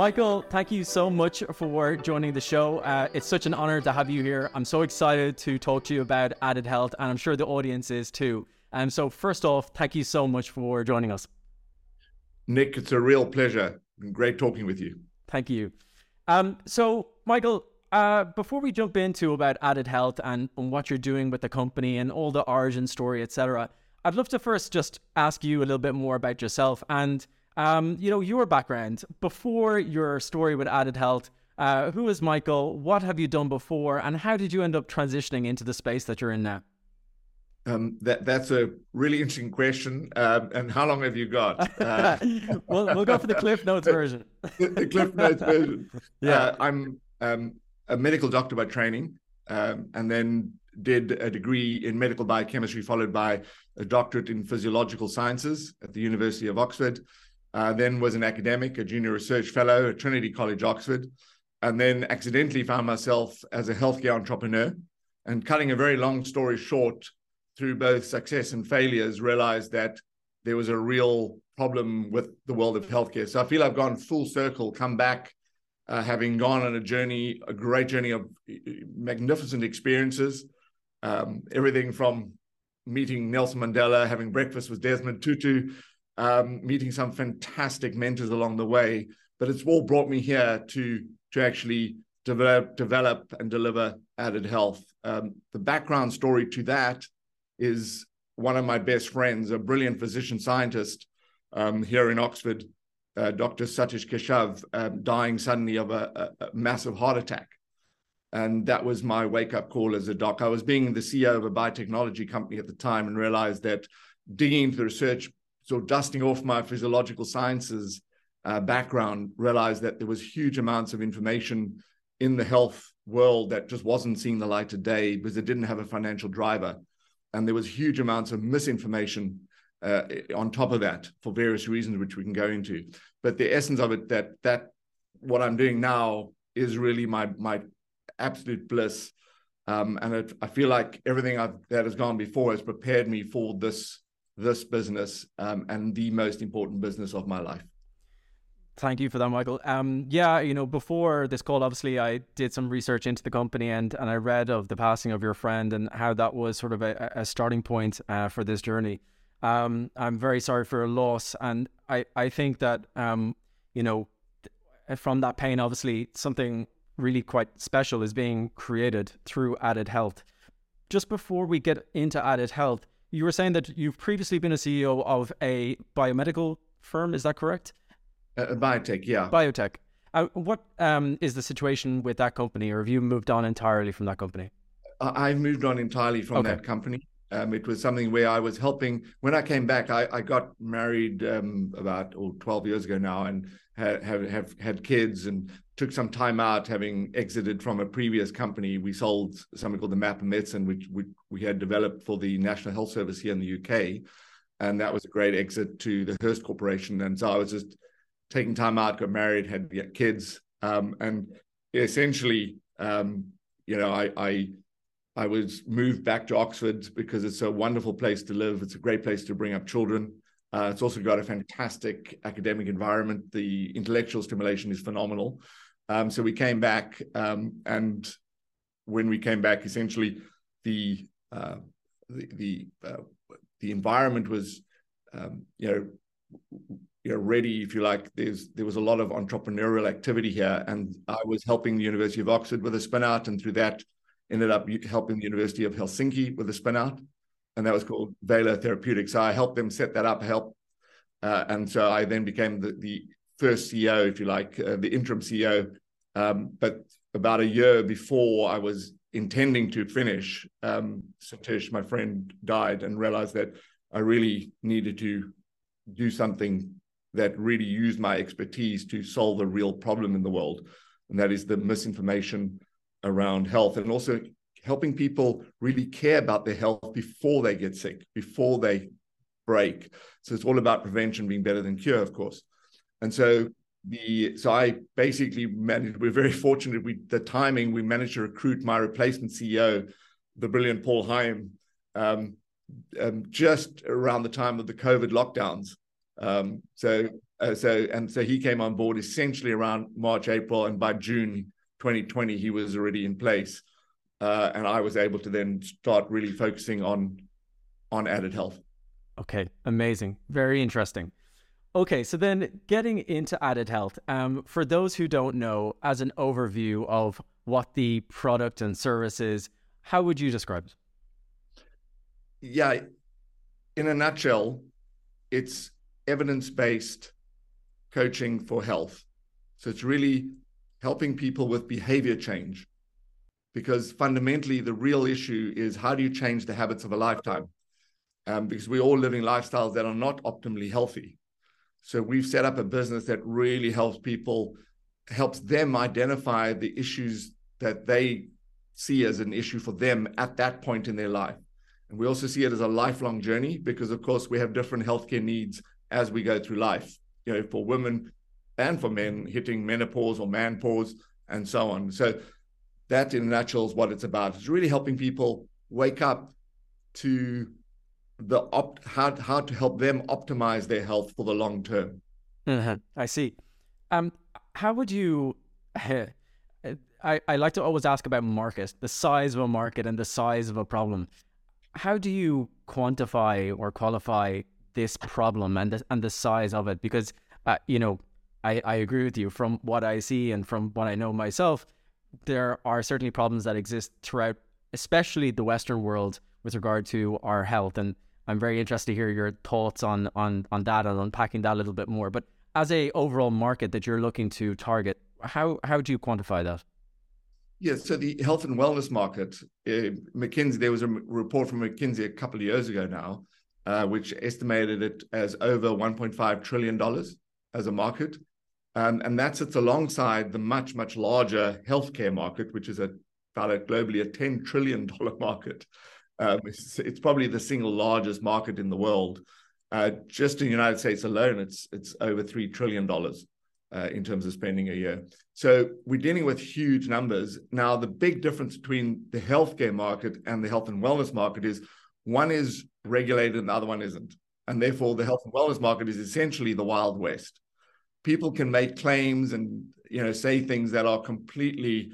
Michael, thank you so much for joining the show. Uh, it's such an honor to have you here. I'm so excited to talk to you about added health, and I'm sure the audience is too. And um, so, first off, thank you so much for joining us. Nick, it's a real pleasure. Great talking with you. Thank you. Um, so, Michael, uh, before we jump into about added health and, and what you're doing with the company and all the origin story, etc., I'd love to first just ask you a little bit more about yourself and um, you know your background before your story with added health. Uh, who is Michael? What have you done before, and how did you end up transitioning into the space that you're in now? Um, that that's a really interesting question. Um, and how long have you got? Uh, we'll we'll go for the Cliff Notes version. the, the Cliff Notes version. Yeah, uh, I'm um, a medical doctor by training, um, and then did a degree in medical biochemistry, followed by a doctorate in physiological sciences at the University of Oxford. Uh, then was an academic, a junior research fellow at Trinity College, Oxford, and then accidentally found myself as a healthcare entrepreneur. And cutting a very long story short, through both success and failures, realized that there was a real problem with the world of healthcare. So I feel I've gone full circle, come back uh, having gone on a journey, a great journey of uh, magnificent experiences, um, everything from meeting Nelson Mandela, having breakfast with Desmond Tutu, um, meeting some fantastic mentors along the way. But it's all brought me here to to actually develop, develop and deliver added health. Um, the background story to that is one of my best friends, a brilliant physician scientist um, here in Oxford, uh, Dr. Satish Keshav um, dying suddenly of a, a, massive heart attack. And that was my wake up call as a doc. I was being the CEO of a biotechnology company at the time and realized that digging into the research, sort of dusting off my physiological sciences uh, background, realized that there was huge amounts of information in the health world that just wasn't seeing the light of day because it didn't have a financial driver. And there was huge amounts of misinformation uh, on top of that for various reasons, which we can go into. But the essence of it that that what I'm doing now is really my my absolute bliss, um, and it, I feel like everything I've, that has gone before has prepared me for this this business um, and the most important business of my life. Thank you for that, Michael. Um, yeah, you know, before this call, obviously, I did some research into the company and and I read of the passing of your friend and how that was sort of a, a starting point uh, for this journey. Um, I'm very sorry for a loss, and I I think that um, you know, from that pain, obviously, something really quite special is being created through added health. Just before we get into added health, you were saying that you've previously been a CEO of a biomedical firm. Is that correct? A biotech, yeah. Biotech. Uh, what um, is the situation with that company, or have you moved on entirely from that company? I've moved on entirely from okay. that company. Um, it was something where I was helping. When I came back, I, I got married um, about oh, 12 years ago now and have, have had kids and took some time out having exited from a previous company. We sold something called the Map of Medicine, which we, we had developed for the National Health Service here in the UK. And that was a great exit to the Hearst Corporation. And so I was just taking time out, got married, had kids. Um, and essentially, um, you know, I, I I was moved back to Oxford because it's a wonderful place to live. It's a great place to bring up children. Uh, it's also got a fantastic academic environment. The intellectual stimulation is phenomenal. Um, so we came back, um, and when we came back, essentially the uh, the the, uh, the environment was, um, you know, you know, ready, if you like. There's there was a lot of entrepreneurial activity here, and I was helping the University of Oxford with a spin out, and through that ended up helping the University of Helsinki with a spin out, and that was called Vela Therapeutics. So I helped them set that up, help, uh, and so I then became the, the first CEO, if you like, uh, the interim CEO. Um, but about a year before I was intending to finish, um, Satish, my friend, died, and realized that I really needed to do something that really used my expertise to solve a real problem in the world, and that is the misinformation around health and also helping people really care about their health before they get sick, before they break. So it's all about prevention being better than cure, of course. And so the so I basically managed. We're very fortunate. We the timing we managed to recruit my replacement CEO, the brilliant Paul Haim, um, um, just around the time of the COVID lockdowns. Um, so, uh, so, and so he came on board essentially around March, April, and by June 2020, he was already in place. Uh, and I was able to then start really focusing on on added health. Okay, amazing, very interesting. Okay, so then getting into added health, um, for those who don't know, as an overview of what the product and service is, how would you describe it? Yeah, in a nutshell, it's evidence based coaching for health. So it's really helping people with behavior change because fundamentally the real issue is how do you change the habits of a lifetime? Um, because we're all living lifestyles that are not optimally healthy. So we've set up a business that really helps people, helps them identify the issues that they see as an issue for them at that point in their life. And we also see it as a lifelong journey because, of course, we have different healthcare needs as we go through life. You know, for women and for men hitting menopause or menopause and so on. So that, in a nutshell, is what it's about. It's really helping people wake up to the opt how how to help them optimize their health for the long term. Uh-huh. I see. Um, how would you? I, I like to always ask about market, the size of a market and the size of a problem. How do you quantify or qualify this problem and the, and the size of it? Because uh, you know, I, I agree with you from what I see and from what I know myself. There are certainly problems that exist throughout, especially the Western world, with regard to our health and I'm very interested to hear your thoughts on on on that and unpacking that a little bit more. But as a overall market that you're looking to target, how how do you quantify that? Yes, so the health and wellness market, uh, McKinsey, there was a report from McKinsey a couple of years ago now, uh, which estimated it as over 1.5 trillion dollars as a market, um, and that sits alongside the much much larger healthcare market, which is a about globally a 10 trillion dollar market. Um, it's, it's, probably the single largest market in the world. Uh, just in the United States alone, it's it's over three trillion dollars uh, in terms of spending a year. So we're dealing with huge numbers. Now, the big difference between the healthcare market and the health and wellness market is one is regulated and the other one isn't, and therefore the health and wellness market is essentially the wild west. People can make claims and you know say things that are completely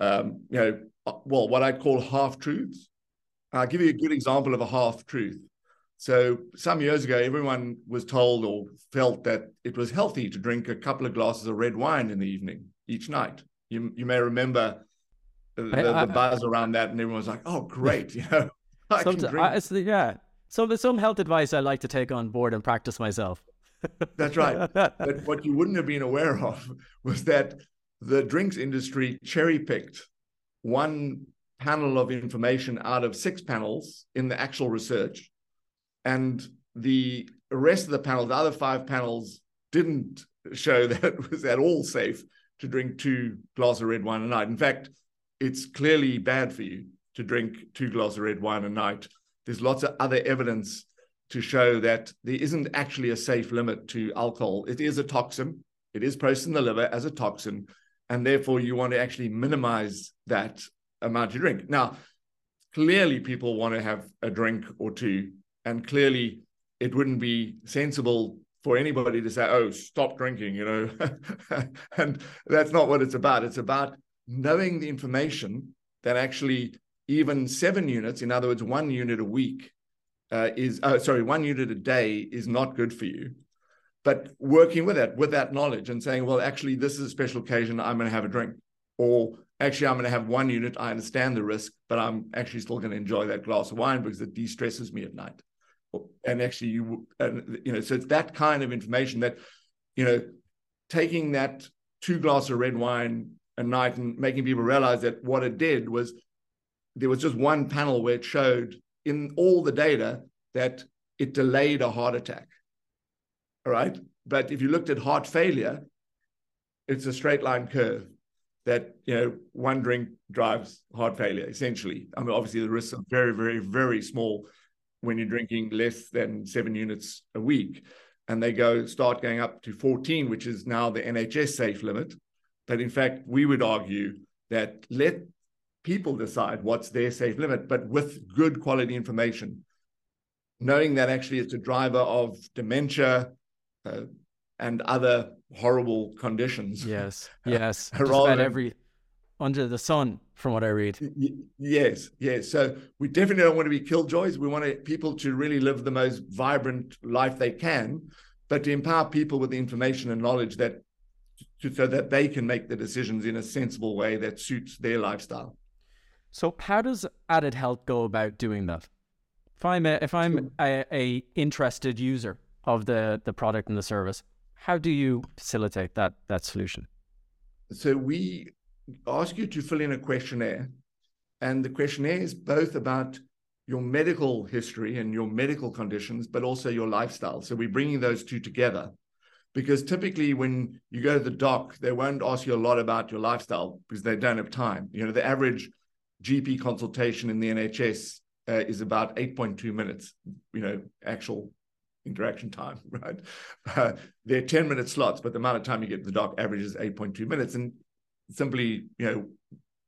um, you know well what I call half truths I'll give you a good example of a half truth. So, some years ago, everyone was told or felt that it was healthy to drink a couple of glasses of red wine in the evening each night. You, you may remember the, the, the buzz around that, and everyone was like, "Oh, great!" You know, I some, can drink. I, yeah. So, there's some health advice I like to take on board and practice myself. That's right. but what you wouldn't have been aware of was that the drinks industry cherry picked one panel of information out of six panels in the actual research. And the rest of the panel, the other five panels, didn't show that it was at all safe to drink two glasses of red wine a night. In fact, it's clearly bad for you to drink two glasses of red wine a night. There's lots of other evidence to show that there isn't actually a safe limit to alcohol. It is a toxin. It is processed in the liver as a toxin. And therefore, you want to actually minimize that amount you drink. Now, clearly, people want to have a drink or two, and clearly, it wouldn't be sensible for anybody to say, "Oh, stop drinking," you know, and that's not what it's about. It's about knowing the information that actually even seven units, in other words, one unit a week, uh, is uh, sorry, one unit a day is not good for you. But working with that, with that knowledge, and saying, well, actually, this is a special occasion. I'm going to have a drink, or actually I'm going to have one unit. I understand the risk, but I'm actually still going to enjoy that glass of wine because it de-stresses me at night. And actually, you and you know, so it's that kind of information that, you know, taking that two glasses of red wine a night and making people realize that what it did was there was just one panel where it showed in all the data that it delayed a heart attack. All right. But if you looked at heart failure, it's a straight line curve that you know one drink drives heart failure essentially. I mean obviously the risks are very very very small when you're drinking less than seven units a week. And they go start going up to 14 which is now the nhs safe limit. But in fact we would argue that let people decide what's their safe limit but with good quality information. Knowing that actually it's a driver of dementia uh, and other horrible conditions. Yes, yes. Just about than, every under the sun, from what I read. Yes, yes. So we definitely don't want to be killjoys. We want to, people to really live the most vibrant life they can, but to empower people with the information and knowledge that to, so that they can make the decisions in a sensible way that suits their lifestyle. So, how does Added Health go about doing that? If I'm a, if I'm a, a interested user of the the product and the service, how do you facilitate that that solution? So we ask you to fill in a questionnaire, and the questionnaire is both about your medical history and your medical conditions, but also your lifestyle. So we're bringing those two together because typically when you go to the doc, they won't ask you a lot about your lifestyle because they don't have time. You know, the average GP consultation in the NHS uh, is about 8.2 minutes, you know, actual interaction time, right? Uh, they're 10 minute slots, but the amount of time you get the doc averages 8.2 minutes. And simply, you know,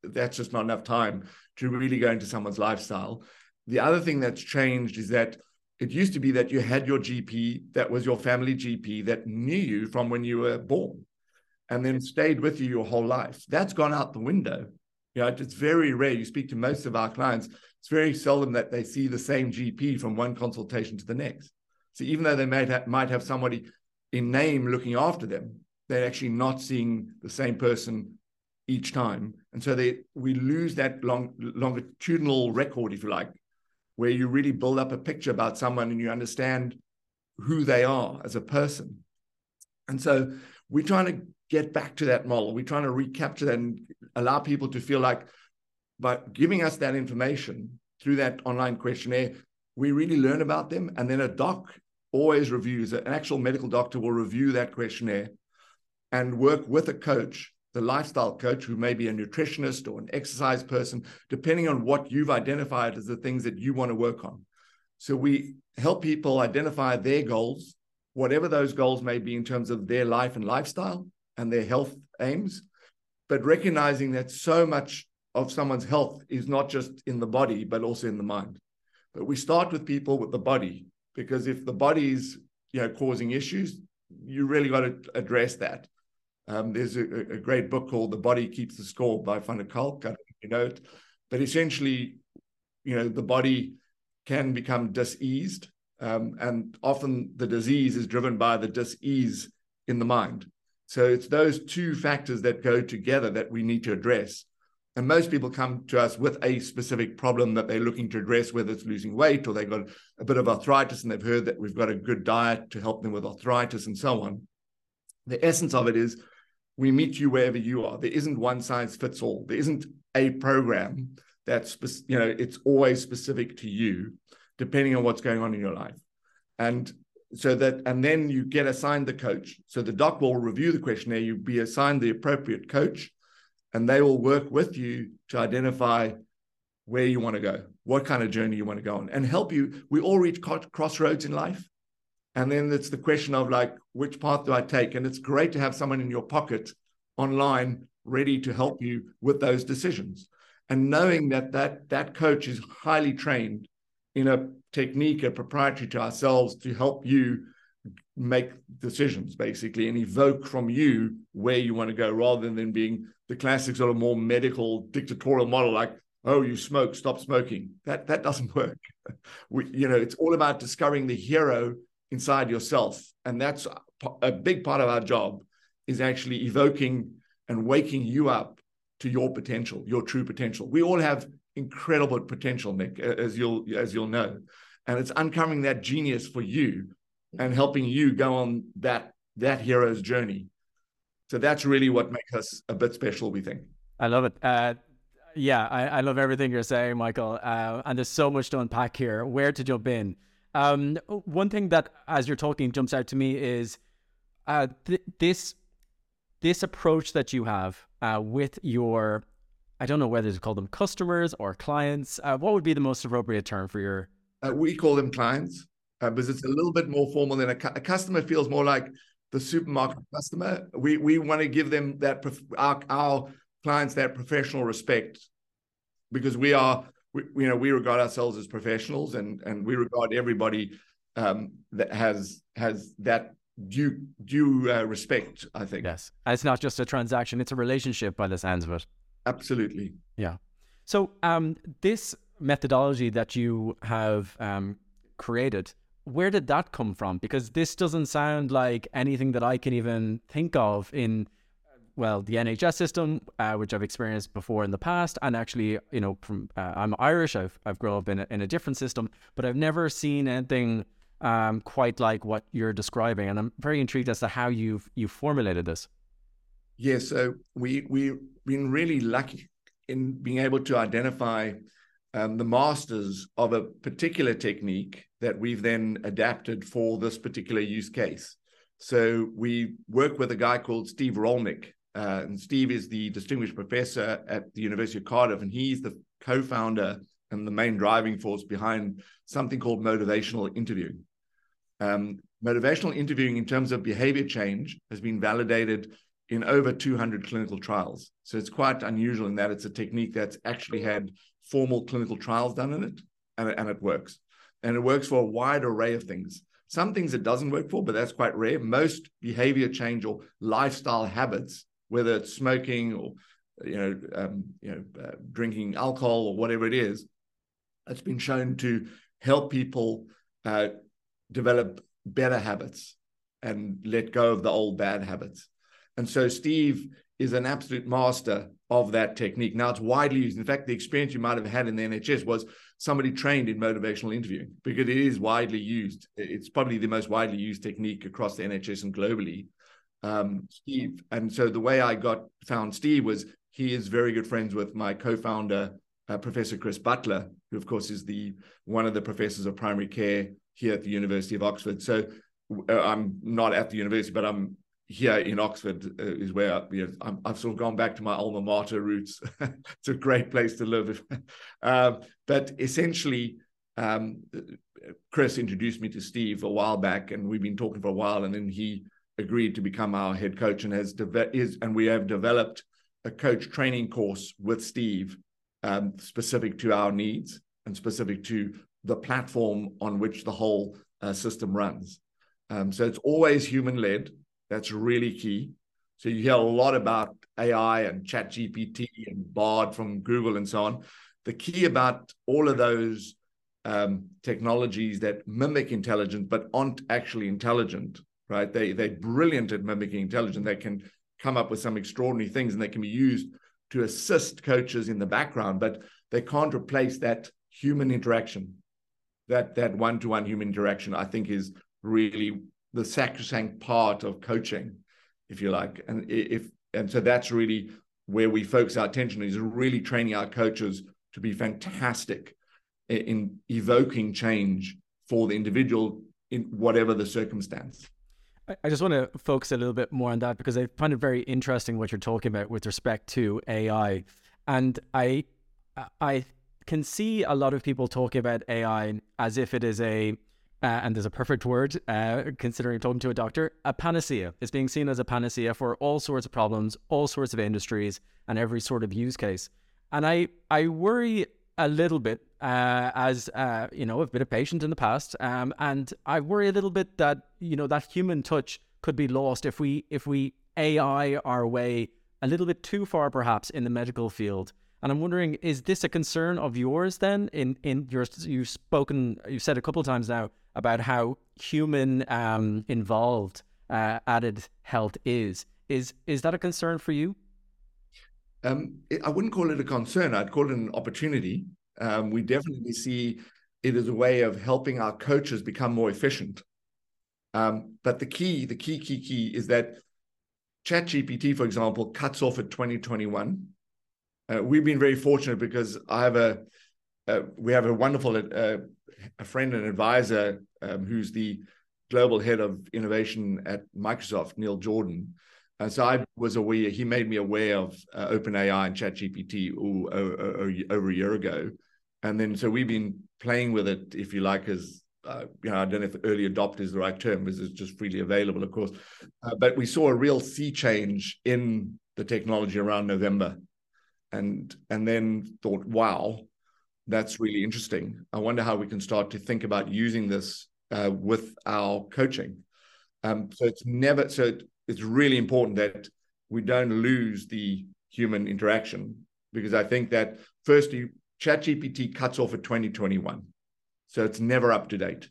that's just not enough time to really go into someone's lifestyle. The other thing that's changed is that it used to be that you had your GP that was your family GP that knew you from when you were born and then stayed with you your whole life. That's gone out the window. You know, it's very rare. You speak to most of our clients, it's very seldom that they see the same GP from one consultation to the next. So even though they might have, might have somebody in name looking after them, they're actually not seeing the same person each time. And so they we lose that long longitudinal record, if you like, where you really build up a picture about someone and you understand who they are as a person. And so we're trying to get back to that model. We're trying to recapture that and allow people to feel like by giving us that information through that online questionnaire, we really learn about them. And then a doc always reviews. An actual medical doctor will review that questionnaire and work with a coach the lifestyle coach who may be a nutritionist or an exercise person, depending on what you've identified as the things that you want to work on. So we help people identify their goals, whatever those goals may be in terms of their life and lifestyle and their health aims, but recognizing that so much of someone's health is not just in the body, but also in the mind. But we start with people with the body, because if the body is you know, causing issues, you really got to address that. Um, there's a, a, great book called The Body Keeps the Score by Van der know you know it. But essentially, you know, the body can become diseased. Um, and often the disease is driven by the disease in the mind. So it's those two factors that go together that we need to address. And most people come to us with a specific problem that they're looking to address, whether it's losing weight or they've got a bit of arthritis and they've heard that we've got a good diet to help them with arthritis and so on. The essence of it is we meet you wherever you are. There isn't one size fits all. There isn't a program that's you know it's always specific to you, depending on what's going on in your life, and so that and then you get assigned the coach. So the doc will review the questionnaire. You be assigned the appropriate coach, and they will work with you to identify where you want to go, what kind of journey you want to go on, and help you. We all reach crossroads in life. And then it's the question of like, which path do I take? And it's great to have someone in your pocket online ready to help you with those decisions. And knowing that that, that coach is highly trained in a technique, a proprietary to ourselves to help you make decisions basically and evoke from you where you want to go rather than being the classic sort of more medical dictatorial model like oh you smoke stop smoking that that doesn't work we, you know it's all about discovering the hero inside yourself. And that's a big part of our job is actually evoking and waking you up to your potential, your true potential. We all have incredible potential, Nick, as you'll as you'll know. And it's uncovering that genius for you and helping you go on that that hero's journey. So that's really what makes us a bit special, we think. I love it. Uh, yeah, I, I, love everything you're saying, Michael. Uh, and there's so much to unpack here. Where to jump in? Um, one thing that, as you're talking, jumps out to me is uh, th- this this approach that you have uh, with your, I don't know whether to call them customers or clients. Uh, what would be the most appropriate term for your? Uh, we call them clients uh, because it's a little bit more formal than a, cu- a customer feels more like the supermarket customer. We we want to give them that our, our clients that professional respect because we are we, you know, we regard ourselves as professionals, and and we regard everybody um, that has has that due due uh, respect. I think. Yes, and it's not just a transaction; it's a relationship by the sounds of it. Absolutely. Yeah. So, um, this methodology that you have um, created, where did that come from? Because this doesn't sound like anything that I can even think of in, well, the NHS system, uh, which I've experienced before in the past, and actually, you know, from uh, I'm Irish, I've I've grown up in a, in a different system, but I've never seen anything um, quite like what you're describing, and I'm very intrigued as to how you've you formulated this. Yeah, so we we've been really lucky in being able to identify um, the masters of a particular technique that we've then adapted for this particular use case. So we work with a guy called Steve Rollnick. Uh, and Steve is the distinguished professor at the University of Cardiff, and he's the co-founder and the main driving force behind something called motivational interviewing. Um, motivational interviewing, in terms of behavior change, has been validated in over 200 clinical trials. So it's quite unusual in that it's a technique that's actually had formal clinical trials done in it, and, and it works. And it works for a wide array of things. Some things it doesn't work for, but that's quite rare. Most behavior change or lifestyle habits, whether it's smoking or you know, um, you know, uh, drinking alcohol or whatever it is, it's been shown to help people uh, develop better habits and let go of the old bad habits. And so Steve is an absolute master of that technique. Now it's widely used. In fact, the experience you might have had in the NHS was somebody trained in motivational interviewing because it is widely used. It's probably the most widely used technique across the NHS and globally. Um, Steve, and so the way I got found Steve was he is very good friends with my co-founder, uh, Professor Chris Butler, who of course is the one of the professors of primary care here at the University of Oxford. So uh, I'm not at the university, but I'm here in Oxford uh, is where you know, i have sort of gone back to my alma mater roots. it's a great place to live. um, but essentially, um, Chris introduced me to Steve a while back, and we've been talking for a while. And then he agreed to become our head coach, and has de- is and we have developed a coach training course with Steve, um, specific to our needs and specific to the platform on which the whole uh, system runs. Um, so it's always human led that's really key. So you hear a lot about AI and Chat GPT and Bard from Google and so on. The key about all of those um, technologies that mimic intelligence but aren't actually intelligent, right? They they're brilliant at mimicking intelligence. They can come up with some extraordinary things and they can be used to assist coaches in the background, but they can't replace that human interaction. That that one-to-one human interaction, I think, is really the sacrosanct part of coaching, if you like. And if and so that's really where we focus our attention is really training our coaches to be fantastic in evoking change for the individual in whatever the circumstance. I just want to focus a little bit more on that because I find it very interesting what you're talking about with respect to AI. And I I can see a lot of people talking about AI as if it is a uh, and there's a perfect word, uh, considering talking to a doctor, a panacea. It's being seen as a panacea for all sorts of problems, all sorts of industries, and every sort of use case. And I, I worry a little bit uh, as, uh, you know, I've been a patient in the past, um, and I worry a little bit that, you know, that human touch could be lost if we, if we AI our way a little bit too far, perhaps, in the medical field. And I'm wondering, is this a concern of yours then? In in your you've spoken, you've said a couple of times now about how human um, involved uh, added health is. Is is that a concern for you? Um, I wouldn't call it a concern. I'd call it an opportunity. Um, we definitely see it as a way of helping our coaches become more efficient. Um, but the key, the key, key, key is that ChatGPT, for example, cuts off at 2021. Uh, we've been very fortunate because I have a, uh, we have a wonderful uh, a friend and advisor um, who's the global head of innovation at Microsoft, Neil Jordan. Uh, so I was aware, he made me aware of uh, OpenAI and ChatGPT ooh, over a year ago. And then so we've been playing with it, if you like, as uh, you know, I don't know if early adopter is the right term, because it's just freely available, of course. Uh, but we saw a real sea change in the technology around November, and and then thought, wow, that's really interesting. I wonder how we can start to think about using this uh, with our coaching. Um, so it's never so it's really important that we don't lose the human interaction because I think that firstly, ChatGPT cuts off at 2021. So it's never up to date.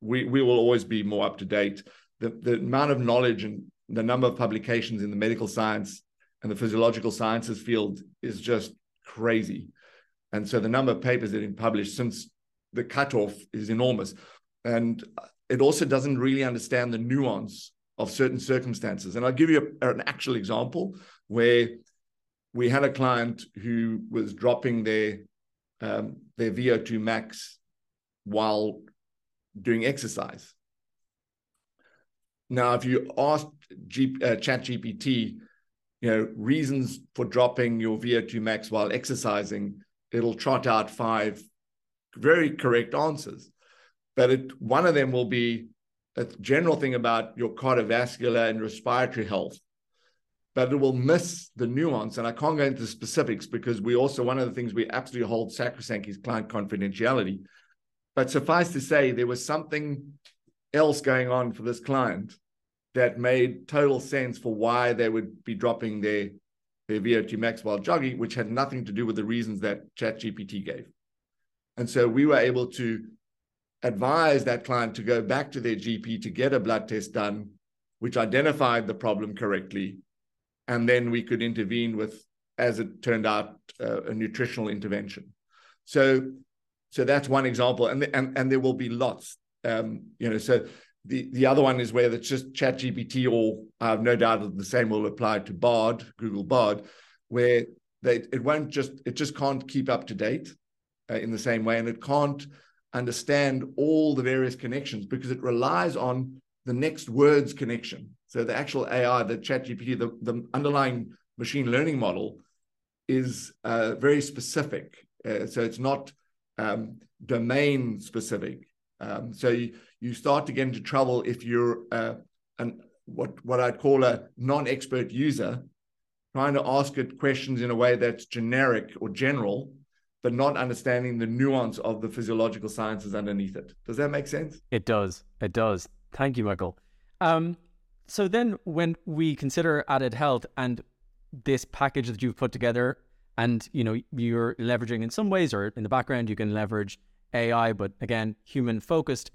We we will always be more up to date. The the amount of knowledge and the number of publications in the medical science and the physiological sciences field is just crazy. And so the number of papers that have been published since the cutoff is enormous. And it also doesn't really understand the nuance of certain circumstances. And I'll give you a, an actual example where we had a client who was dropping their um, their VO2 max while doing exercise. Now, if you ask G, uh, you know, reasons for dropping your VO2 max while exercising, it'll trot out five very correct answers. But it, one of them will be a general thing about your cardiovascular and respiratory health, but it will miss the nuance. And I can't go into specifics because we also, one of the things we absolutely hold sacrosanct is client confidentiality. But suffice to say, there was something else going on for this client that made total sense for why they would be dropping their, their VO2 max while jogging, which had nothing to do with the reasons that ChatGPT gave. And so we were able to advise that client to go back to their GP to get a blood test done, which identified the problem correctly. And then we could intervene with, as it turned out, uh, a nutritional intervention. So, so that's one example, and and and there will be lots. Um, you know, so the the other one is where it's just Chat GPT, or I have no doubt that the same will apply to Bard, Google Bard, where they it won't just it just can't keep up to date uh, in the same way, and it can't understand all the various connections because it relies on the next words connection. So the actual AI, the ChatGPT, the, the underlying machine learning model is uh, very specific. Uh, so it's not um, domain specific. Um, so you, you start to get into trouble if you're uh, an, what, what I'd call a non-expert user trying to ask it questions in a way that's generic or general but not understanding the nuance of the physiological sciences underneath it. Does that make sense? It does. It does. Thank you, Michael. Um, so then, when we consider added health and this package that you've put together, and you know you're leveraging in some ways, or in the background you can leverage AI, but again, human focused.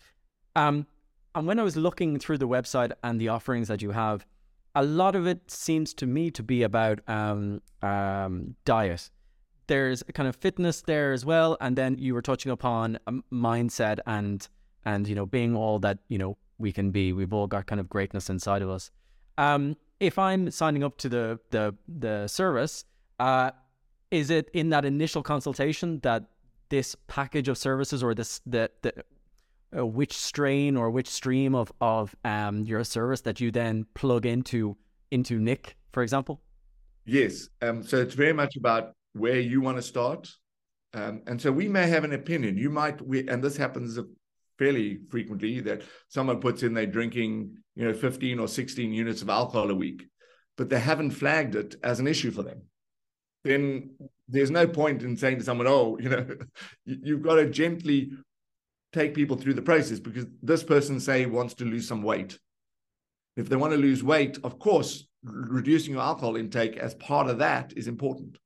Um, and when I was looking through the website and the offerings that you have, a lot of it seems to me to be about um, um, diet there's a kind of fitness there as well, and then you were touching upon mindset and and you know being all that you know we can be. We've all got kind of greatness inside of us. Um, if I'm signing up to the the the service, uh, is it in that initial consultation that this package of services or this the the uh, which strain or which stream of of um your service that you then plug into into Nick, for example? Yes. Um, so it's very much about where you want to start. Um, and so we may have an opinion. You might, we, and this happens fairly frequently that someone puts in they're drinking, you know, 15 or 16 units of alcohol a week, but they haven't flagged it as an issue for them. Then there's no point in saying to someone, oh, you know, you've got to gently take people through the process because this person, say, wants to lose some weight. If they want to lose weight, of course, reducing your alcohol intake as part of that is important.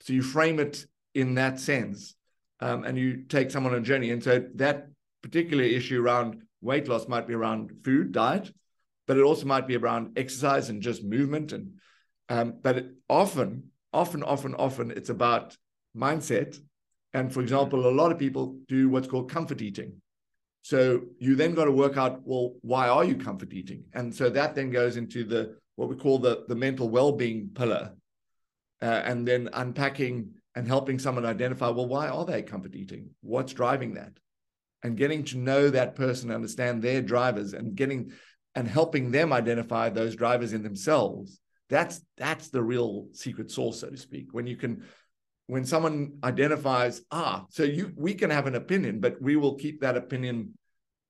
So you frame it in that sense, um, and you take someone on a journey. And so that particular issue around weight loss might be around food, diet, but it also might be around exercise and just movement. And um, but it, often, often, often, often, it's about mindset. And for example, a lot of people do what's called comfort eating. So you then got to work out, well, why are you comfort eating? And so that then goes into the what we call the the mental well-being pillar uh, and then unpacking and helping someone identify well why are they comfort eating? What's driving that? And getting to know that person understand their drivers and getting and helping them identify those drivers in themselves. That's that's the real secret sauce so to speak. When you can when someone identifies ah so you we can have an opinion but we will keep that opinion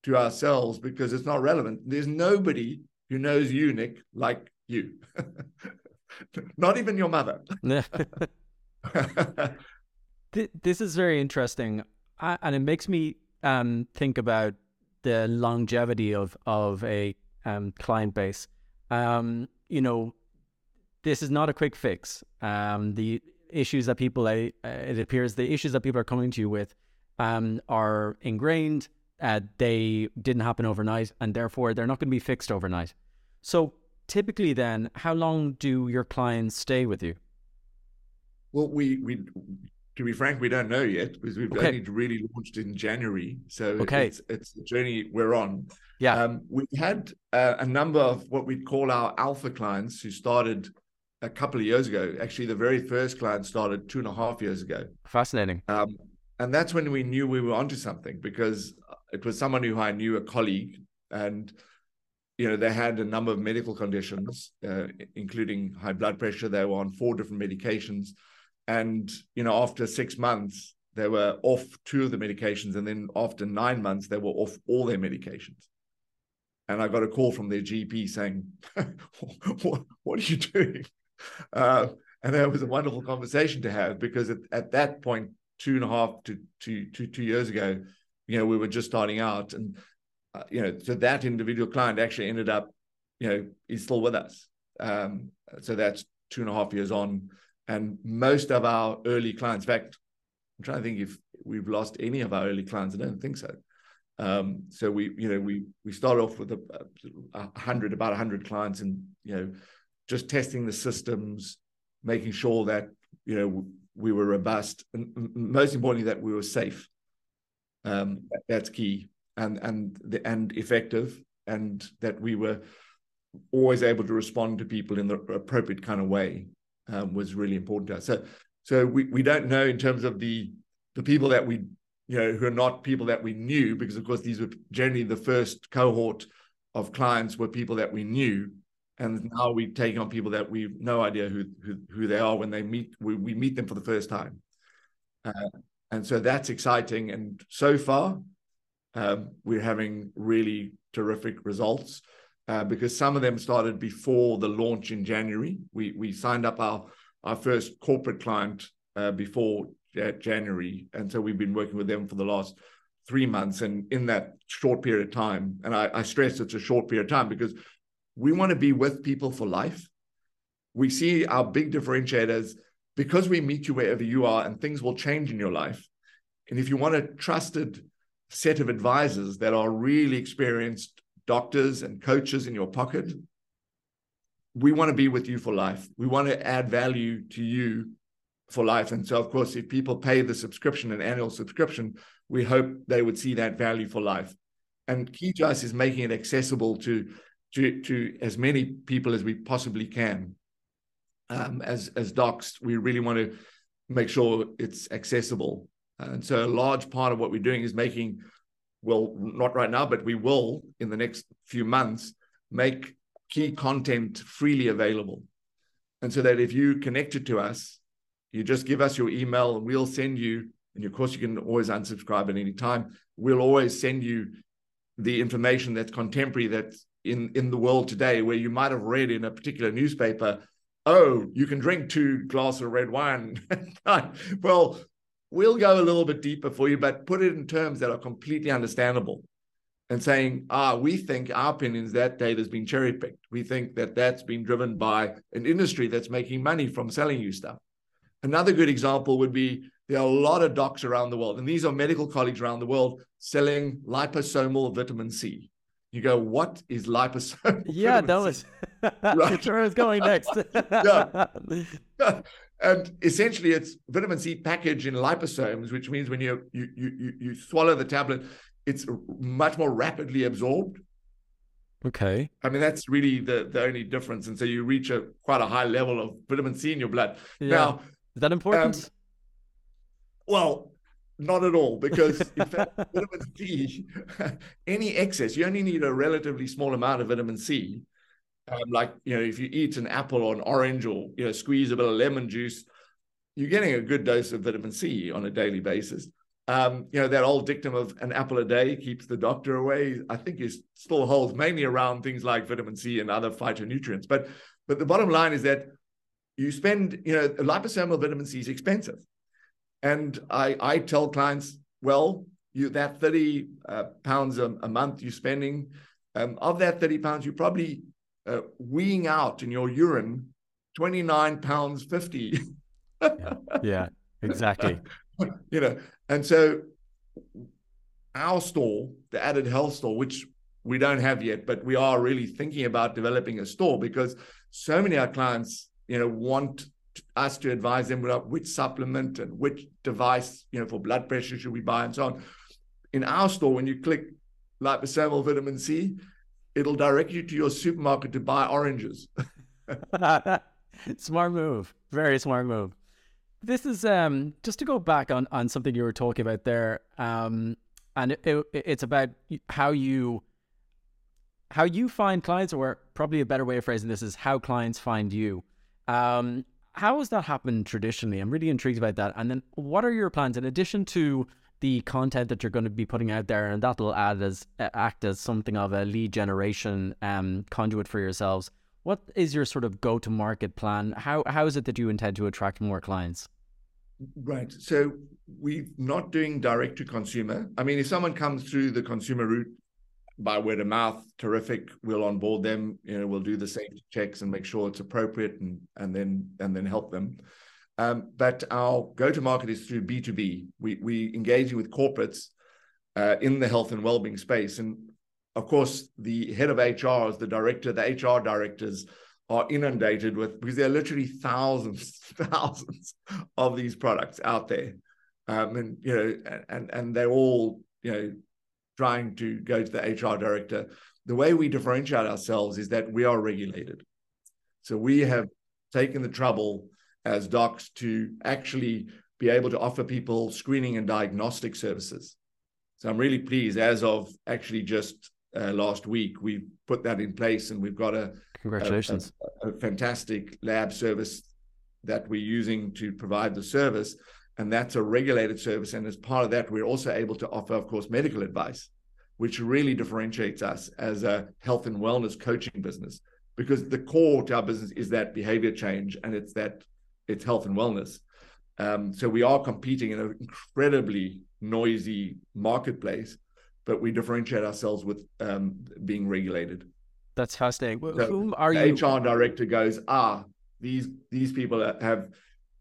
to ourselves because it's not relevant there's nobody who knows you nick like you Not even your mother. this is very interesting, and it makes me um, think about the longevity of of a um, client base. Um, you know, this is not a quick fix. Um, the issues that people, uh, it appears, the issues that people are coming to you with um, are ingrained. Uh, they didn't happen overnight, and therefore they're not going to be fixed overnight. So, typically, then, how long do your clients stay with you? Well, we we to be frank, we don't know yet because we've okay. only really launched in January. So okay. it's it's the journey we're on. Yeah, um, we had uh, a number of what we'd call our alpha clients who started a couple of years ago. Actually, the very first client started two and a half years ago. Fascinating. Um, and that's when we knew we were onto something because it was someone who I knew, a colleague, and you know they had a number of medical conditions, uh, including high blood pressure. They were on four different medications and, you know, after six months, they were off two of the medications. And then after nine months, they were off all their medications. And I got a call from their GP saying, what, what, are you doing? Uh, and that was a wonderful conversation to have because at, at that point, two and a half to two, two, two years ago, you know, we were just starting out. And, uh, you know, so that individual client actually ended up, you know, he's still with us. Um, so that's two and a half years on. And most of our early clients, in fact, I'm trying to think if we've lost any of our early clients. I don't think so. Um, so we, you know, we we start off with a, a hundred, about a hundred clients, and you know, just testing the systems, making sure that you know we were robust, and most importantly that we were safe. Um, that's key, and and the, and effective, and that we were always able to respond to people in the appropriate kind of way um, was really important to us. So, so we, we don't know in terms of the the people that we you know who are not people that we knew because of course these were generally the first cohort of clients were people that we knew and now we take on people that we've no idea who who, who they are when they meet we, we meet them for the first time uh, and so that's exciting and so far um, we're having really terrific results uh, because some of them started before the launch in January. We we signed up our our first corporate client uh, before January, and so we've been working with them for the last three months. And in that short period of time, and I, I stress it's a short period of time because we want to be with people for life. We see our big differentiators because we meet you wherever you are, and things will change in your life. And if you want a trusted set of advisors that are really experienced doctors and coaches in your pocket. We want to be with you for life. We want to add value to you for life. And so, of course, if people pay the subscription, an annual subscription, we hope they would see that value for life. And key to us is making it accessible to, to, to as many people as we possibly can. Um, as, as docs, we really want to make sure it's accessible. And so, a large part of what we're doing is making well, not right now, but we will in the next few months make key content freely available. And so that if you connected to us, you just give us your email and we'll send you, and of course you can always unsubscribe at any time. We'll always send you the information that's contemporary that's in, in the world today, where you might have read in a particular newspaper, oh, you can drink two glasses of red wine. well, we'll go a little bit deeper for you, but put it in terms that are completely understandable. And saying, ah, we think our opinion is that data has been cherry picked. We think that that's been driven by an industry that's making money from selling you stuff. Another good example would be there are a lot of docs around the world, and these are medical colleagues around the world selling liposomal vitamin C. You go, what is liposomal? Yeah, that was right. where I was going next. yeah and essentially it's vitamin C packaged in liposomes, which means when you you you you swallow the tablet, it's much more rapidly absorbed. Okay. I mean that's really the the only difference, and so you reach a quite a high level of vitamin C in your blood. Yeah. Now, is that important? Um, well, not at all, because in fact, vitamin C, any excess, you only need a relatively small amount of vitamin C um, like you know, if you eat an apple or an orange, or you know, squeeze a bit of lemon juice, you're getting a good dose of vitamin C on a daily basis. Um, you know, that old dictum of an apple a day keeps the doctor away, I think is still holds mainly around things like vitamin C and other phytonutrients. But but the bottom line is that you spend, you know, liposomal vitamin C is expensive. And I I tell clients, well, you that 30 uh, pounds a, a month you're spending um, of that 30 pounds, you're probably uh, weeing out in your urine 29 pounds 50. yeah. yeah, exactly. you know, and so our store, the added health store, which we don't have yet, but we are really thinking about developing a store because so many of our clients, you know, want us to advise them about which supplement and which device, you know, for blood pressure should we buy and so on. In our store, when you click liposomal vitamin C, it'll direct you to your supermarket to buy oranges. smart move. Very smart move. This is um just to go back on on something you were talking about there. Um and it, it, it's about how you how you find clients or probably a better way of phrasing this is how clients find you. Um how has that happened traditionally? I'm really intrigued about that. And then what are your plans in addition to the content that you're going to be putting out there and that'll add as act as something of a lead generation um, conduit for yourselves? What is your sort of go to market plan? How how is it that you intend to attract more clients? Right. So we're not doing direct to consumer. I mean, if someone comes through the consumer route by word of mouth, terrific. We'll onboard them. You know, we'll do the safety checks and make sure it's appropriate, and and then and then help them. Um, but our go to market is through B two B. We we engaging with corporates uh, in the health and well being space, and of course, the head of HR, is the director, the HR directors are inundated with because there are literally thousands, thousands of these products out there, um, and you know, and and they're all you know trying to go to the HR director. The way we differentiate ourselves is that we are regulated, so we have taken the trouble as docs to actually be able to offer people screening and diagnostic services. So I'm really pleased. As of actually just uh, last week. We've put that in place, and we've got a congratulations a, a, a, fantastic lab service that we're using to provide the service, and that's a regulated service. And as part of that, we're also able to offer, of course, medical advice, which really differentiates us as a health and wellness coaching business. Because the core to our business is that behavior change, and it's that it's health and wellness. Um, so we are competing in an incredibly noisy marketplace but we differentiate ourselves with um, being regulated. That's fascinating. So Whom are the you? HR director goes, ah, these these people have,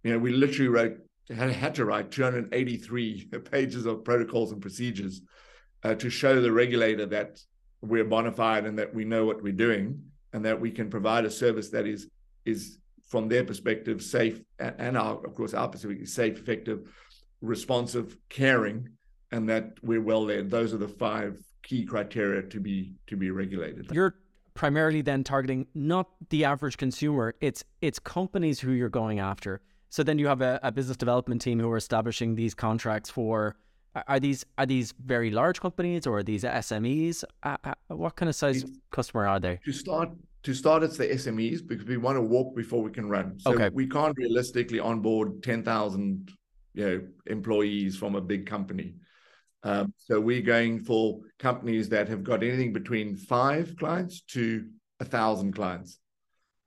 you know, we literally wrote had, had to write 283 pages of protocols and procedures uh, to show the regulator that we're bona fide and that we know what we're doing and that we can provide a service that is is from their perspective safe and our of course our perspective safe, effective, responsive, caring and that we're well led. Those are the five key criteria to be to be regulated. You're primarily then targeting not the average consumer; it's it's companies who you're going after. So then you have a, a business development team who are establishing these contracts for. Are these are these very large companies or are these SMEs? Uh, uh, what kind of size it's, customer are they? To start to start, it's the SMEs because we want to walk before we can run. So okay. we can't realistically onboard ten thousand you know employees from a big company. Um, so we're going for companies that have got anything between five clients to a thousand clients.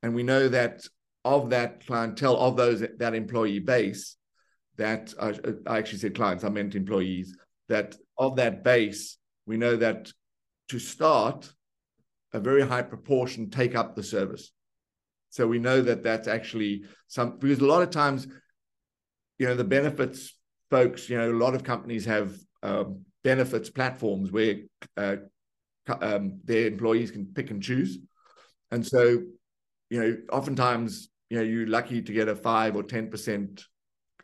And we know that of that clientele, of those that employee base, that I, I actually said clients, I meant employees, that of that base, we know that to start, a very high proportion take up the service. So we know that that's actually some because a lot of times, you know, the benefits folks, you know, a lot of companies have um, benefits platforms where uh, um, their employees can pick and choose. And so, you know, oftentimes, you know, you're lucky to get a five or 10%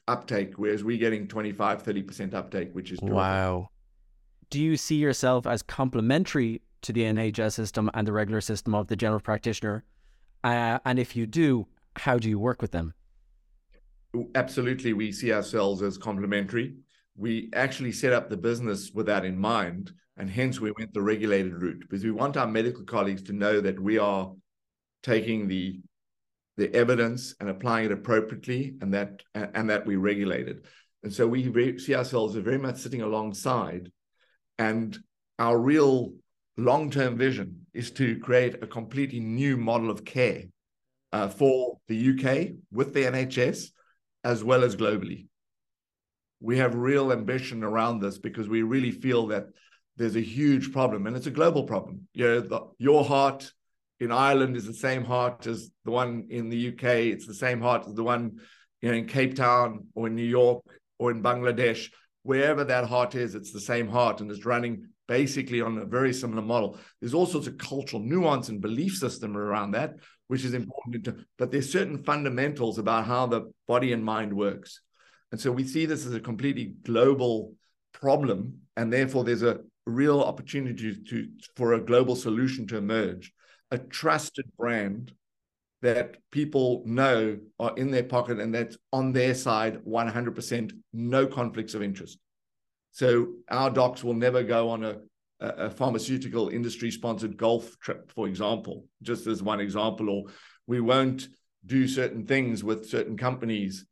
uptake, whereas we're getting 25, 30% uptake, which is terrific. wow. Do you see yourself as complementary to the NHS system and the regular system of the general practitioner? Uh, and if you do, how do you work with them? Absolutely, we see ourselves as complementary we actually set up the business with that in mind. And hence we went the regulated route because we want our medical colleagues to know that we are taking the the evidence and applying it appropriately and that and that we regulate it. And so we re- see ourselves as very much sitting alongside. And our real long-term vision is to create a completely new model of care uh, for the UK with the NHS as well as globally we have real ambition around this because we really feel that there's a huge problem, and it's a global problem. You know, the, your heart in Ireland is the same heart as the one in the UK. It's the same heart as the one you know in Cape Town or in New York or in Bangladesh. Wherever that heart is, it's the same heart, and it's running basically on a very similar model. There's all sorts of cultural nuance and belief system around that, which is important. But there's certain fundamentals about how the body and mind works. And so we see this as a completely global problem, and therefore there's a real opportunity to, for a global solution to emerge. A trusted brand that people know are in their pocket and that's on their side 100%, no conflicts of interest. So our docs will never go on a, a pharmaceutical industry sponsored golf trip, for example, just as one example, or we won't do certain things with certain companies.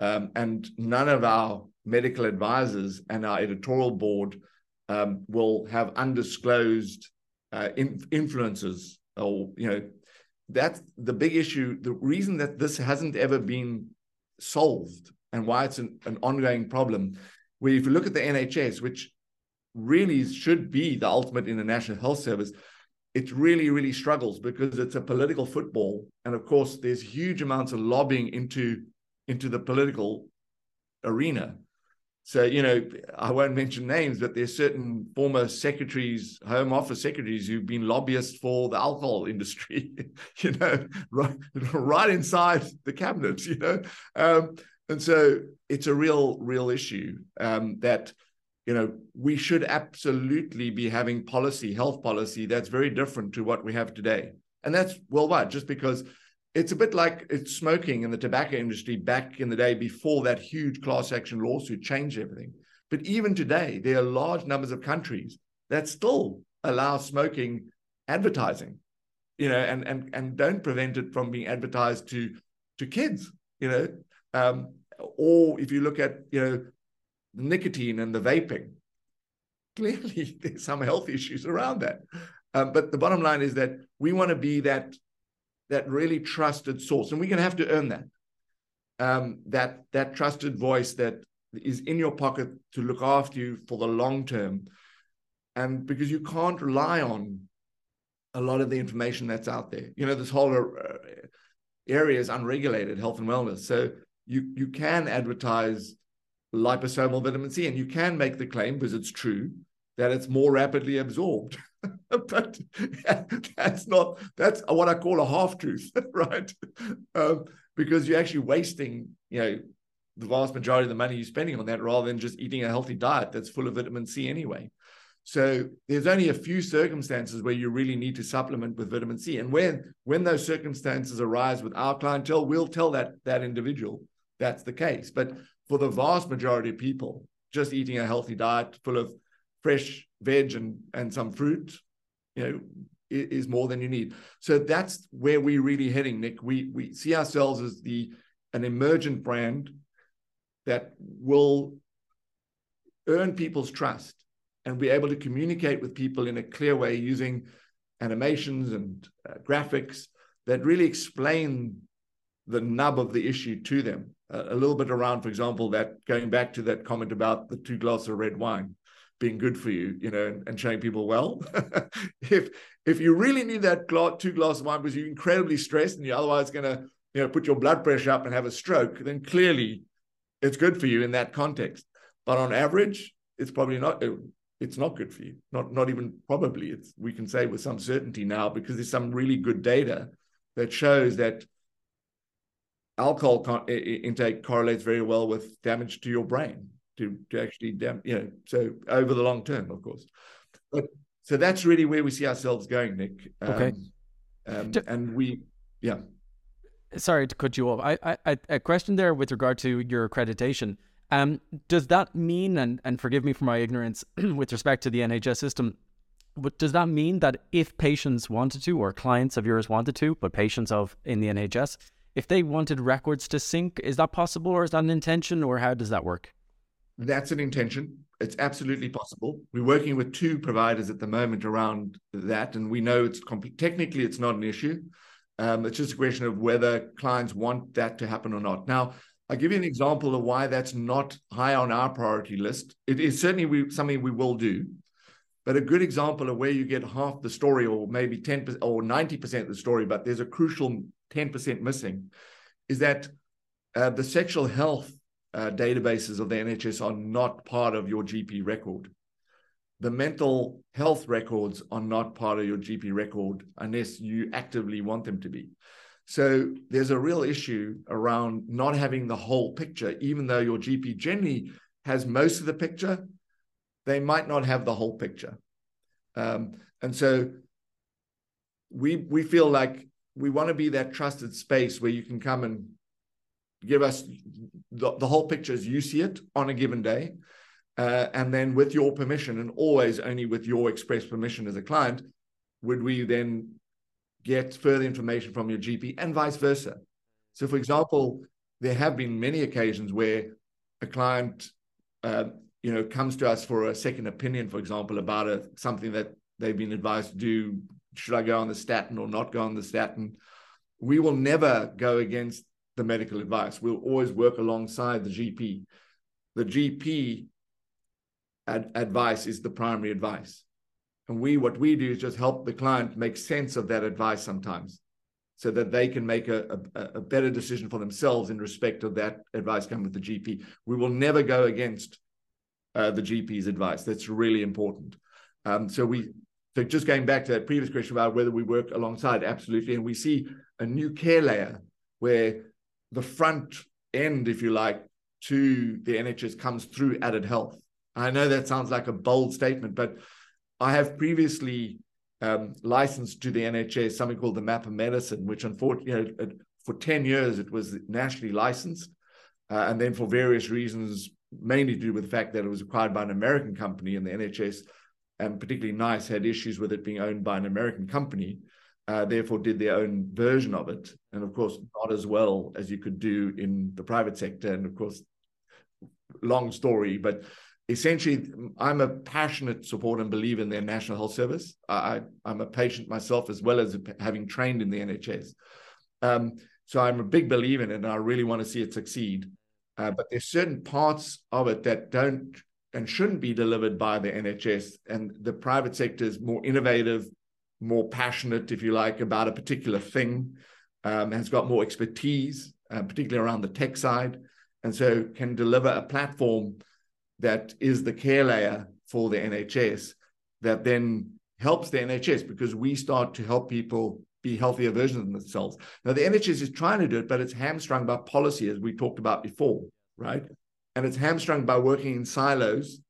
Um, and none of our medical advisors and our editorial board um, will have undisclosed uh, in, influences or, you know, that's the big issue. The reason that this hasn't ever been solved and why it's an, an ongoing problem where if you look at the NHS, which really should be the ultimate international health service, it really, really struggles because it's a political football. And of course, there's huge amounts of lobbying into, into the political arena. So, you know, I won't mention names, but there's certain former secretaries, Home Office secretaries who've been lobbyists for the alcohol industry, you know, right, right inside the cabinet, you know. Um, and so it's a real, real issue um, that, you know, we should absolutely be having policy, health policy that's very different to what we have today. And that's worldwide, just because it's a bit like it's smoking in the tobacco industry back in the day before that huge class action lawsuit changed everything. But even today, there are large numbers of countries that still allow smoking advertising, you know, and and and don't prevent it from being advertised to to kids, you know. Um, or if you look at, you know, the nicotine and the vaping, clearly there's some health issues around that. Um, but the bottom line is that we want to be that that really trusted source, and we're going to have to earn that. Um, that that trusted voice that is in your pocket to look after you for the long term, and because you can't rely on a lot of the information that's out there. You know, this whole uh, area is unregulated health and wellness, so you you can advertise liposomal vitamin C, and you can make the claim because it's true that it's more rapidly absorbed. but that's not that's what I call a half truth, right? Um, because you're actually wasting, you know, the vast majority of the money you're spending on that rather than just eating a healthy diet that's full of vitamin C anyway. So there's only a few circumstances where you really need to supplement with vitamin C. And when when those circumstances arise with our clientele, we'll tell that that individual that's the case. But for the vast majority of people, just eating a healthy diet full of fresh veg and, and some fruit, you know, is more than you need. So that's where we're really heading, Nick. We we see ourselves as the an emergent brand that will earn people's trust and be able to communicate with people in a clear way using animations and uh, graphics that really explain the nub of the issue to them a little bit around, for example, that going back to that comment about the two glasses of red wine being good for you, you know, and, and showing people, well, if if you really need that glass, two glasses of wine because you're incredibly stressed and you're otherwise going to, you know, put your blood pressure up and have a stroke, then clearly it's good for you in that context. But on average, it's probably not. Uh, it's not good for you. Not not even probably. It's we can say with some certainty now because there's some really good data that shows that alcohol intake correlates very well with damage to your brain to, to actually dam- you know so over the long term of course. But so that's really where we see ourselves going nick. Um, okay um, and we yeah. Sorry to cut you off. I, I a question there with regard to your accreditation. Um does that mean and and forgive me for my ignorance with respect to the nhs system but does that mean that if patients wanted to or clients of yours wanted to but patients of in the nhs if they wanted records to sync, is that possible or is that an intention or how does that work? That's an intention. It's absolutely possible. We're working with two providers at the moment around that, and we know it's technically it's not an issue. Um, it's just a question of whether clients want that to happen or not. Now, I'll give you an example of why that's not high on our priority list. It is certainly we, something we will do. But a good example of where you get half the story, or maybe 10% or 90% of the story, but there's a crucial 10% missing, is that uh, the sexual health uh, databases of the NHS are not part of your GP record. The mental health records are not part of your GP record unless you actively want them to be. So there's a real issue around not having the whole picture, even though your GP generally has most of the picture, they might not have the whole picture. Um, and so we we feel like we want to be that trusted space where you can come and give us the, the whole picture as you see it on a given day. Uh, and then with your permission, and always only with your express permission as a client, would we then get further information from your GP and vice versa. So, for example, there have been many occasions where a client uh, you know, comes to us for a second opinion, for example, about a, something that they've been advised to do, should I go on the statin or not go on the statin? We will never go against the medical advice. We'll always work alongside the GP. The GP ad- advice is the primary advice. And we, what we do is just help the client make sense of that advice sometimes so that they can make a, a, a better decision for themselves in respect of that advice coming with the GP. We will never go against uh, the GP's advice. That's really important. Um, so we, so just going back to that previous question about whether we work alongside, absolutely, and we see a new care layer where the front end, if you like, to the NHS comes through added health. I know that sounds like a bold statement, but I have previously um, licensed to the NHS something called the Map of Medicine, which unfortunately, you know, for 10 years it was nationally licensed. Uh, and then for various reasons, mainly due with the fact that it was acquired by an American company and the NHS, and particularly NICE, had issues with it being owned by an American company. Uh, therefore, did their own version of it, and of course, not as well as you could do in the private sector. And of course, long story, but essentially, I'm a passionate supporter and believer in their National Health Service. I, am a patient myself, as well as having trained in the NHS. Um, so I'm a big believer in it, and I really want to see it succeed. Uh, but there's certain parts of it that don't and shouldn't be delivered by the NHS. And the private sector is more innovative, more passionate, if you like, about a particular thing, um, has got more expertise, uh, particularly around the tech side, and so can deliver a platform that is the care layer for the NHS that then helps the NHS because we start to help people be healthier versions of themselves. Now, the NHS is trying to do it, but it's hamstrung by policy, as we talked about before, right? And it's hamstrung by working in silos.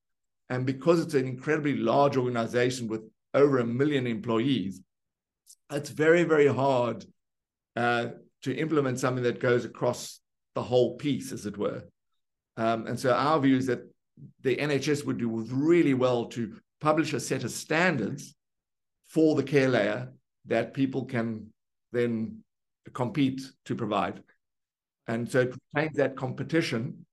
And because it's an incredibly large organization with over a million employees, it's very, very hard uh, to implement something that goes across the whole piece, as it were. Um, and so our view is that the NHS would do really well to publish a set of standards for the care layer that people can then compete to provide. And so it retains that competition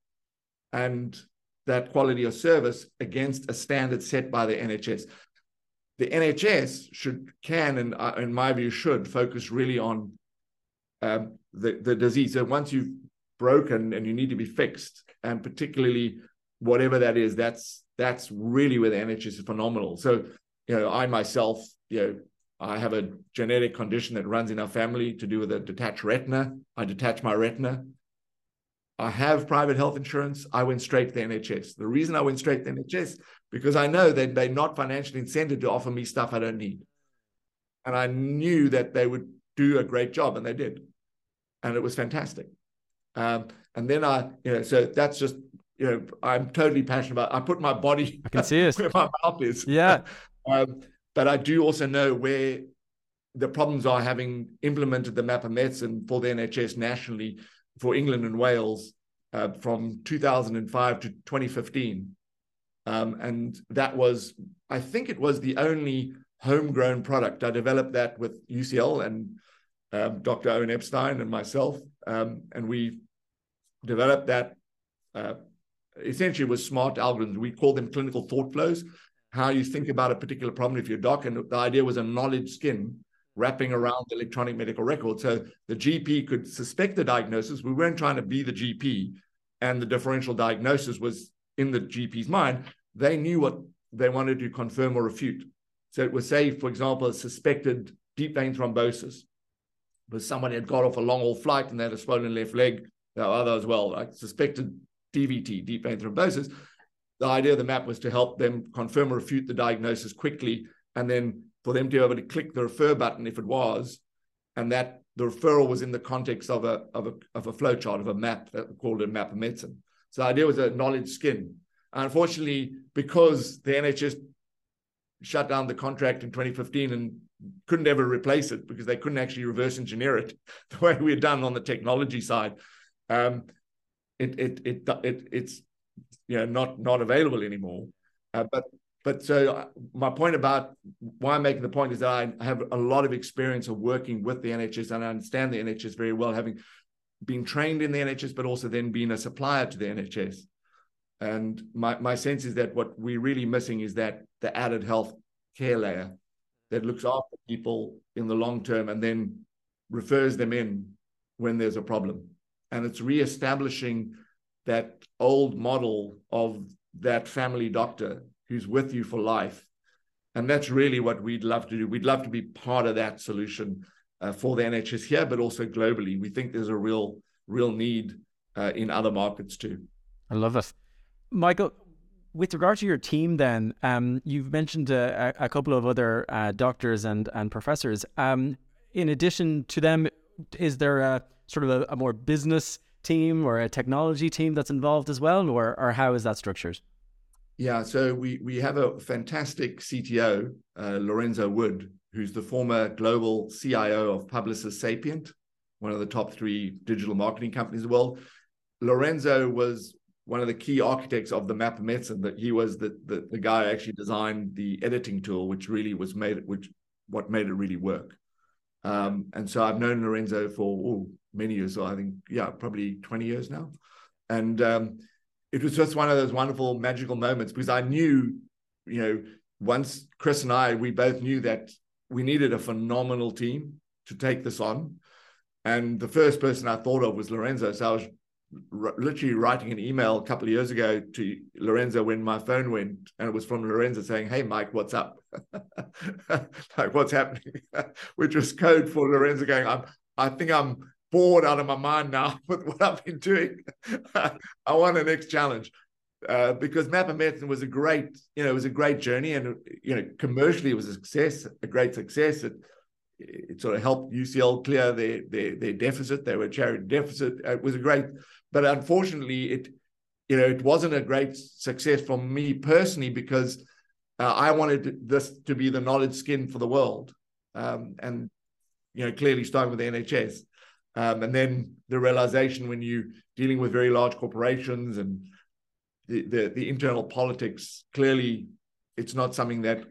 and that quality of service against a standard set by the NHS. The NHS should, can, and uh, in my view, should focus really on um, the, the disease. So once you've broken and you need to be fixed, and particularly whatever that is, that's that's really where the NHS is phenomenal. So, you know, I myself, you know, I have a genetic condition that runs in our family to do with a detached retina. I detach my retina. I have private health insurance. I went straight to the NHS. The reason I went straight to the NHS because I know that they're not financially incented to offer me stuff I don't need. And I knew that they would do a great job, and they did. And it was fantastic. Um, and then I, you know, so that's just, you know, I'm totally passionate about. I put my body. I can see it where my mouth is. Yeah. um, but I do also know where the problems are having implemented the map of medicine for the NHS nationally for England and Wales uh, from 2005 to 2015. Um, and that was, I think it was the only homegrown product. I developed that with UCL and um, Dr. Owen Epstein and myself. Um, and we developed that uh, essentially with smart algorithms. We call them clinical thought flows how you think about a particular problem if you're a doc. And the idea was a knowledge skin wrapping around the electronic medical record. So the GP could suspect the diagnosis. We weren't trying to be the GP, and the differential diagnosis was in the GP's mind. They knew what they wanted to confirm or refute. So it was say, for example, a suspected deep vein thrombosis, but somebody had got off a long haul flight and they had a swollen left leg. Are other as well, like suspected DVT, deep vein thrombosis. The idea of the map was to help them confirm or refute the diagnosis quickly, and then for them to be able to click the refer button if it was, and that the referral was in the context of a of a of a flow chart of a map that we called a map of medicine. So the idea was a knowledge skin. Unfortunately, because the NHS shut down the contract in 2015 and couldn't ever replace it because they couldn't actually reverse engineer it the way we had done on the technology side. Um, it, it, it, it, it's you know not not available anymore. Uh, but but so uh, my point about why I'm making the point is that I have a lot of experience of working with the NHS and I understand the NHS very well, having been trained in the NHS, but also then being a supplier to the NHS. And my, my sense is that what we're really missing is that the added health care layer that looks after people in the long term and then refers them in when there's a problem. And it's reestablishing that old model of that family doctor who's with you for life. And that's really what we'd love to do. We'd love to be part of that solution for the NHS here, but also globally. We think there's a real, real need uh, in other markets too. I love it. Michael, with regard to your team, then um, you've mentioned a, a, couple of other uh, doctors and and professors. Um, in addition to them, is there a sort of a, a, more business team or a technology team that's involved as well, or or how is that structured? Yeah, so we we have a fantastic CTO, uh, Lorenzo Wood, who's the former global CIO of Publicis Sapient, one of the top three digital marketing companies in the world. Lorenzo was one of the key architects of the map of medicine that he was the, the, the guy who actually designed the editing tool which really was made which what made it really work um, and so i've known lorenzo for ooh, many years so i think yeah probably 20 years now and um, it was just one of those wonderful magical moments because i knew you know once chris and i we both knew that we needed a phenomenal team to take this on and the first person i thought of was lorenzo so i was r- literally writing an email a couple of years ago to Lorenzo when my phone went, and it was from Lorenzo saying, "Hey, Mike, what's up? like, what's happening?" Which was code for Lorenzo going, "I'm, I think I'm bored out of my mind now with what I've been doing. I want the next challenge." Uh, because Map of Medicine was a great, you know, it was a great journey, and you know, commercially it was a success, a great success. It, it sort of helped UCL clear their their, their deficit. They were charity deficit. It was a great but unfortunately, it you know it wasn't a great success for me personally because uh, I wanted this to be the knowledge skin for the world, um, and you know clearly starting with the NHS, um, and then the realization when you're dealing with very large corporations and the, the, the internal politics clearly it's not something that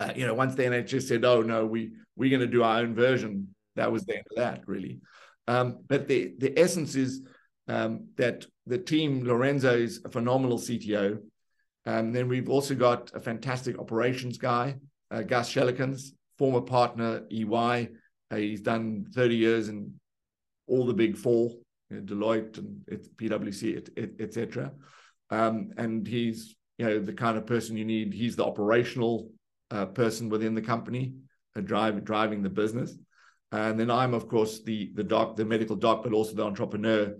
uh, you know once the NHS said oh no we we're going to do our own version that was the end of that really um, but the the essence is um, that the team, Lorenzo is a phenomenal CTO. Um, then we've also got a fantastic operations guy, uh, Gus Schellekens, former partner EY. Uh, he's done 30 years in all the big four, you know, Deloitte and PwC, etc. Et, um, and he's you know the kind of person you need. He's the operational uh, person within the company, uh, drive, driving the business. And then I'm of course the the doc, the medical doc, but also the entrepreneur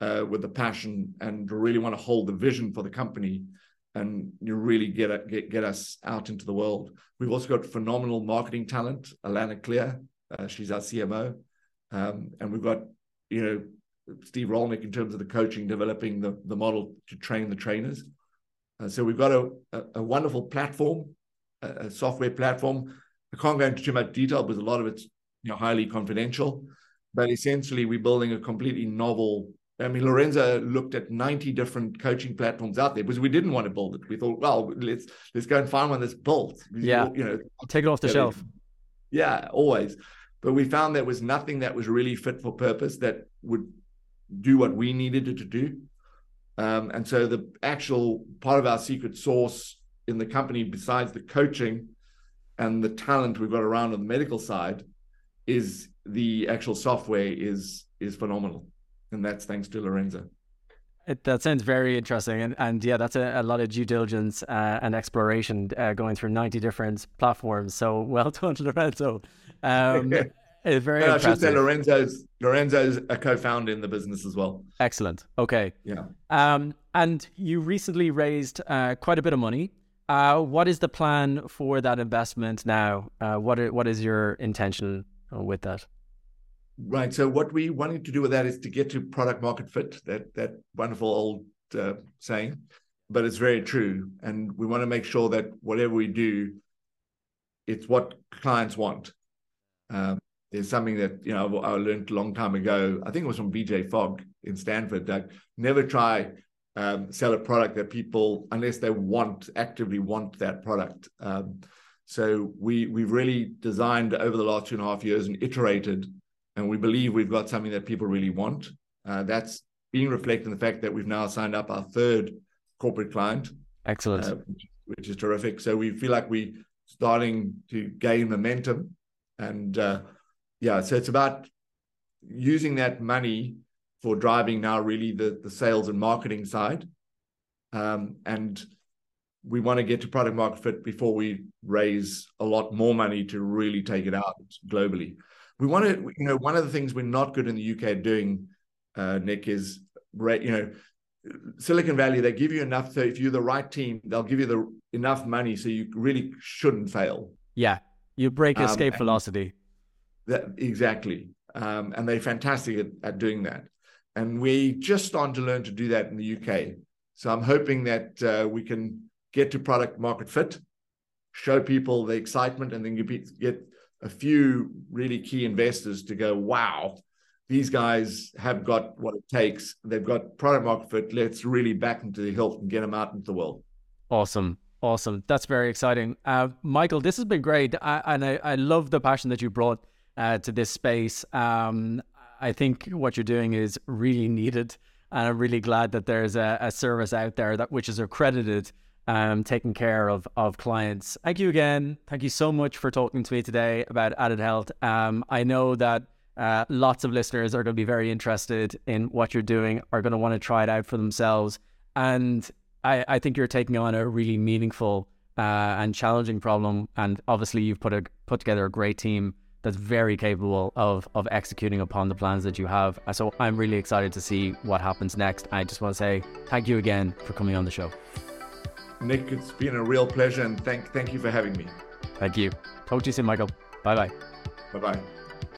uh, with the passion and really want to hold the vision for the company and you really get, get get us out into the world. We've also got phenomenal marketing talent, Alana Clear. Uh, she's our CMO, um, and we've got you know Steve Rolnick in terms of the coaching, developing the the model to train the trainers. Uh, so we've got a, a, a wonderful platform, a, a, software platform. I can't go into too much detail because a lot of it's you know highly confidential, but essentially we're building a completely novel I mean, Lorenzo looked at 90 different coaching platforms out there because we didn't want to build it. We thought, well, let's let's go and find one that's built. Yeah, you know, take it off the shelf. Yeah, always. But we found there was nothing that was really fit for purpose that would do what we needed it to do. Um, and so the actual part of our secret sauce in the company, besides the coaching and the talent we've got around on the medical side, is the actual software is is phenomenal and that's thanks to Lorenzo. It, that sounds very interesting, and, and yeah, that's a, a lot of due diligence uh, and exploration uh, going through ninety different platforms. So well done, Lorenzo. Um, it's very and. I should say Lorenzo's Lorenzo's a co-founder in the business as well. Excellent. Okay. Yeah. Um, and you recently raised uh, quite a bit of money. Uh, what is the plan for that investment now? Uh, what are, what is your intention with that? Right. So what we wanted to do with that is to get to product market fit. That that wonderful old uh, saying, but it's very true. And we want to make sure that whatever we do, it's what clients want. Um, there's something that you know I learned a long time ago. I think it was from BJ Fogg in Stanford that never try um, sell a product that people unless they want actively want that product. Um, so we we've really designed over the last two and a half years and iterated and we believe we've got something that people really want. Uh, that's being reflected in the fact that we've now signed up our third corporate client. Excellent. Uh, which, which, is terrific. So we feel like we're starting to gain momentum. And uh, yeah, so it's about using that money for driving now really the, the sales and marketing side. Um, and we want to get to product market fit before we raise a lot more money to really take it out globally we want to, you know, one of the things we're not good in the UK doing, uh, Nick, is, you know, Silicon Valley, they give you enough. So if you're the right team, they'll give you the enough money so you really shouldn't fail. Yeah, you break um, escape um, velocity. That exactly, um, and they're fantastic at, at doing that. And we just starting to learn to do that in the UK. So I'm hoping that uh, we can get to product market fit, show people the excitement, and then get a few really key investors to go, wow, these guys have got what it takes. They've got product market fit. Let's really back into the hilt and get them out into the world. Awesome. Awesome. That's very exciting. Uh, Michael, this has been great. I, and I, I love the passion that you brought uh, to this space. Um, I think what you're doing is really needed. And I'm really glad that there's a, a service out there that which is accredited um, taking care of of clients. Thank you again. Thank you so much for talking to me today about added health. Um, I know that uh, lots of listeners are going to be very interested in what you're doing, are going to want to try it out for themselves, and I, I think you're taking on a really meaningful uh, and challenging problem. And obviously, you've put a put together a great team that's very capable of of executing upon the plans that you have. Uh, so I'm really excited to see what happens next. I just want to say thank you again for coming on the show. Nick, it's been a real pleasure and thank thank you for having me. Thank you. Talk to you soon, Michael. Bye bye. Bye bye.